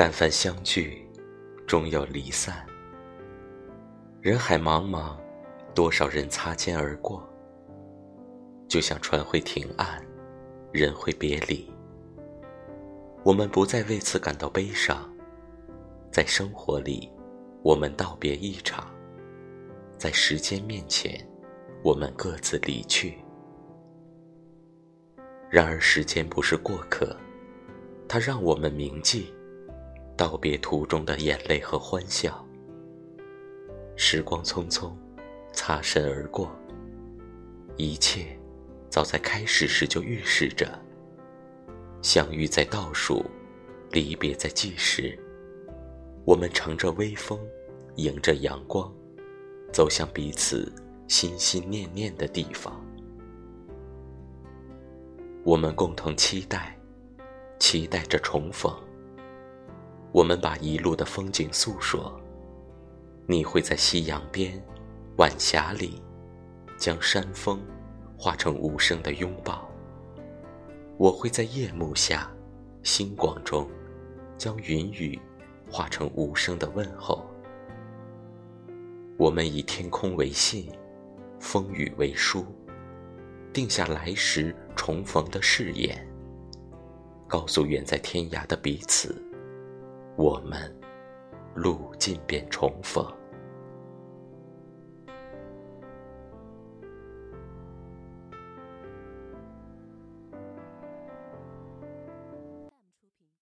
但凡相聚，终有离散。人海茫茫，多少人擦肩而过。就像船会停岸，人会别离。我们不再为此感到悲伤。在生活里，我们道别一场；在时间面前，我们各自离去。然而，时间不是过客，它让我们铭记道别途中的眼泪和欢笑。时光匆匆，擦身而过，一切早在开始时就预示着：相遇在倒数，离别在计时。我们乘着微风，迎着阳光，走向彼此心心念念的地方。我们共同期待，期待着重逢。我们把一路的风景诉说。你会在夕阳边、晚霞里，将山峰化成无声的拥抱。我会在夜幕下、星光中，将云雨。化成无声的问候。我们以天空为信，风雨为书，定下来时重逢的誓言。告诉远在天涯的彼此，我们路尽便重逢。